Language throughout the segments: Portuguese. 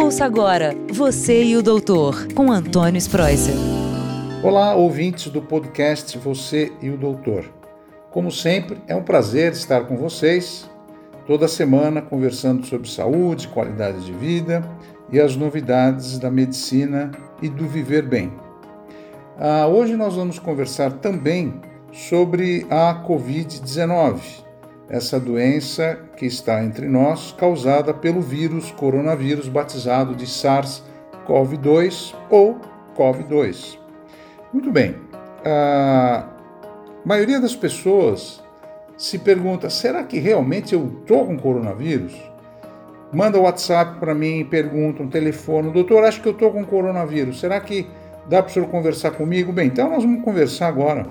Ouça agora Você e o Doutor, com Antônio Spreuser. Olá, ouvintes do podcast Você e o Doutor. Como sempre, é um prazer estar com vocês toda semana conversando sobre saúde, qualidade de vida e as novidades da medicina e do viver bem. Ah, hoje nós vamos conversar também sobre a Covid-19, essa doença que está entre nós, causada pelo vírus coronavírus batizado de SARS-CoV-2 ou CoV-2. Muito bem, a maioria das pessoas se pergunta: será que realmente eu estou com coronavírus? Manda o WhatsApp para mim, pergunta, um telefone, doutor, acho que eu estou com coronavírus, será que dá para o senhor conversar comigo? Bem, então nós vamos conversar agora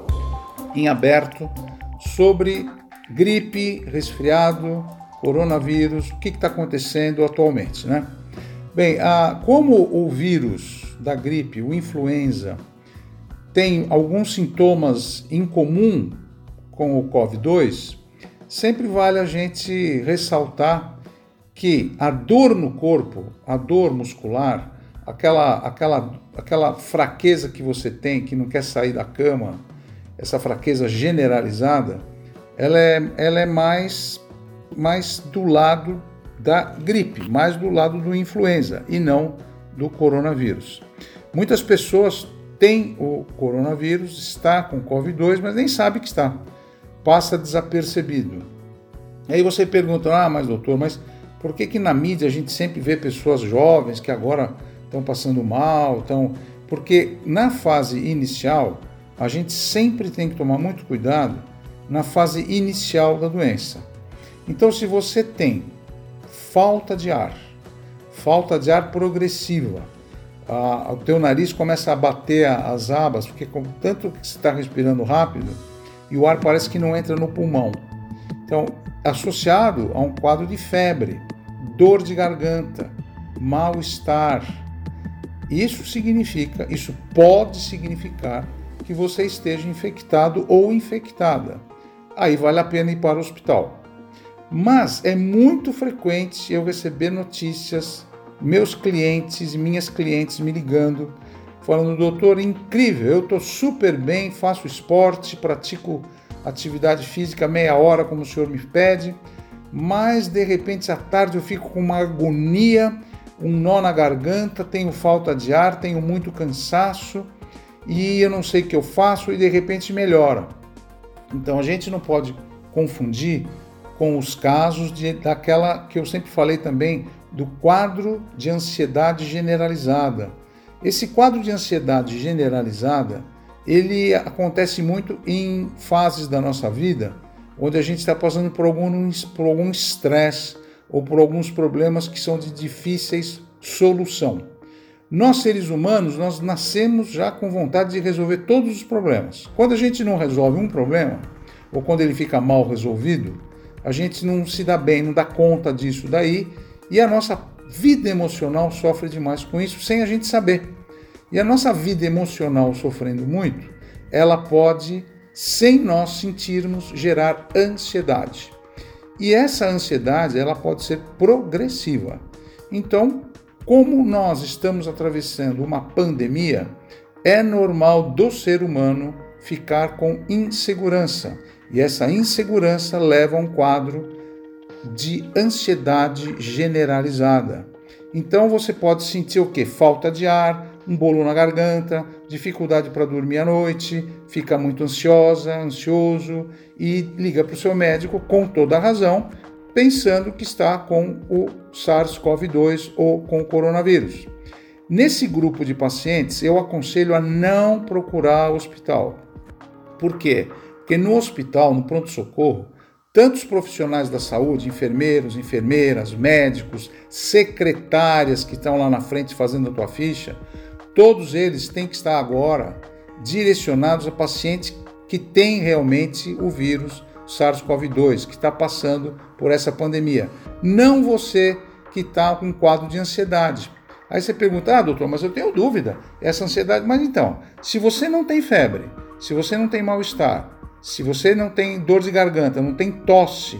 em aberto sobre gripe, resfriado, coronavírus, o que está acontecendo atualmente, né? Bem, a, como o vírus da gripe, o influenza, tem alguns sintomas em comum com o COVID-2, sempre vale a gente ressaltar que a dor no corpo, a dor muscular, aquela, aquela, aquela fraqueza que você tem, que não quer sair da cama, essa fraqueza generalizada, ela é, ela é mais, mais do lado da gripe, mais do lado do influenza e não do coronavírus. Muitas pessoas têm o coronavírus, está com Covid-2, mas nem sabe que está. Passa desapercebido. Aí você pergunta, ah, mas doutor, mas por que que na mídia a gente sempre vê pessoas jovens que agora estão passando mal, estão... Porque na fase inicial, a gente sempre tem que tomar muito cuidado na fase inicial da doença. Então, se você tem falta de ar, falta de ar progressiva, a, o teu nariz começa a bater as abas, porque com tanto que você está respirando rápido e o ar parece que não entra no pulmão. Então, associado a um quadro de febre, dor de garganta, mal-estar, isso significa, isso pode significar que você esteja infectado ou infectada. Aí vale a pena ir para o hospital. Mas é muito frequente eu receber notícias, meus clientes e minhas clientes me ligando, falando: doutor, incrível, eu estou super bem, faço esporte, pratico atividade física meia hora, como o senhor me pede, mas de repente à tarde eu fico com uma agonia, um nó na garganta, tenho falta de ar, tenho muito cansaço e eu não sei o que eu faço e de repente melhora. Então a gente não pode confundir com os casos de, daquela que eu sempre falei também do quadro de ansiedade generalizada. Esse quadro de ansiedade generalizada ele acontece muito em fases da nossa vida onde a gente está passando por algum por algum estresse ou por alguns problemas que são de difíceis solução. Nós, seres humanos, nós nascemos já com vontade de resolver todos os problemas. Quando a gente não resolve um problema, ou quando ele fica mal resolvido, a gente não se dá bem, não dá conta disso daí, e a nossa vida emocional sofre demais com isso sem a gente saber. E a nossa vida emocional sofrendo muito, ela pode, sem nós sentirmos, gerar ansiedade. E essa ansiedade, ela pode ser progressiva. Então, como nós estamos atravessando uma pandemia, é normal do ser humano ficar com insegurança. E essa insegurança leva a um quadro de ansiedade generalizada. Então você pode sentir o que? Falta de ar, um bolo na garganta, dificuldade para dormir à noite, fica muito ansiosa, ansioso e liga para o seu médico com toda a razão, pensando que está com o SARS-CoV-2 ou com o coronavírus. Nesse grupo de pacientes, eu aconselho a não procurar o hospital. Por quê? Porque no hospital, no pronto-socorro, tantos profissionais da saúde, enfermeiros, enfermeiras, médicos, secretárias que estão lá na frente fazendo a tua ficha, todos eles têm que estar agora direcionados a pacientes que têm realmente o vírus SARS-CoV-2, que está passando por essa pandemia. Não você que está com um quadro de ansiedade. Aí você pergunta, ah, doutor, mas eu tenho dúvida, essa ansiedade. Mas então, se você não tem febre, se você não tem mal-estar, se você não tem dor de garganta, não tem tosse,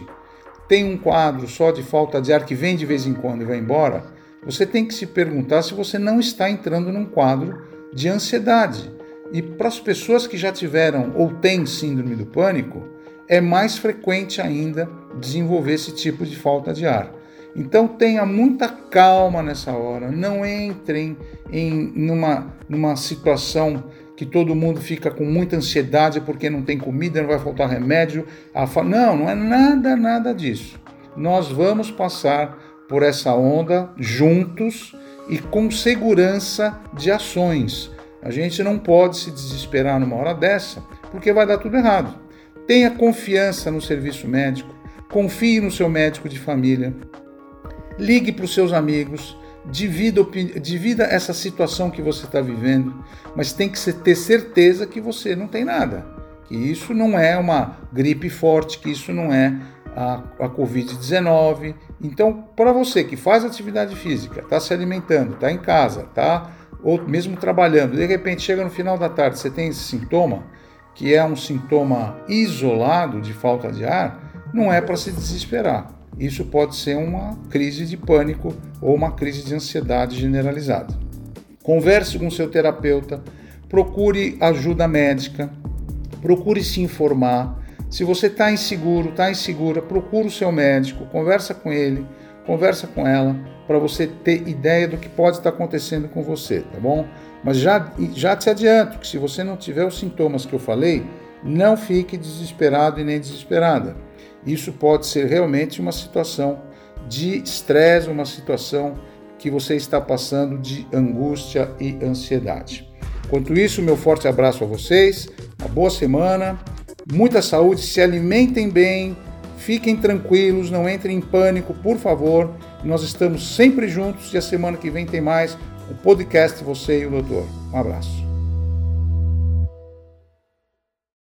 tem um quadro só de falta de ar que vem de vez em quando e vai embora, você tem que se perguntar se você não está entrando num quadro de ansiedade. E para as pessoas que já tiveram ou têm síndrome do pânico, é mais frequente ainda desenvolver esse tipo de falta de ar. Então tenha muita calma nessa hora, não entrem em numa, numa situação que todo mundo fica com muita ansiedade porque não tem comida, não vai faltar remédio. Não, não é nada, nada disso. Nós vamos passar por essa onda juntos e com segurança de ações. A gente não pode se desesperar numa hora dessa, porque vai dar tudo errado. Tenha confiança no serviço médico, confie no seu médico de família, ligue para os seus amigos, divida, divida essa situação que você está vivendo, mas tem que ter certeza que você não tem nada, que isso não é uma gripe forte, que isso não é a, a Covid-19. Então, para você que faz atividade física, está se alimentando, está em casa, está ou mesmo trabalhando, de repente chega no final da tarde, você tem esse sintoma, que é um sintoma isolado de falta de ar, não é para se desesperar. Isso pode ser uma crise de pânico ou uma crise de ansiedade generalizada. Converse com seu terapeuta, procure ajuda médica, procure se informar, se você está inseguro, está insegura, procura o seu médico, conversa com ele, conversa com ela, para você ter ideia do que pode estar acontecendo com você, tá bom? Mas já, já te adianto que se você não tiver os sintomas que eu falei, não fique desesperado e nem desesperada. Isso pode ser realmente uma situação de estresse, uma situação que você está passando de angústia e ansiedade. Quanto isso, meu forte abraço a vocês, uma boa semana muita saúde, se alimentem bem, fiquem tranquilos, não entrem em pânico, por favor. Nós estamos sempre juntos e a semana que vem tem mais o podcast Você e o Doutor. Um abraço.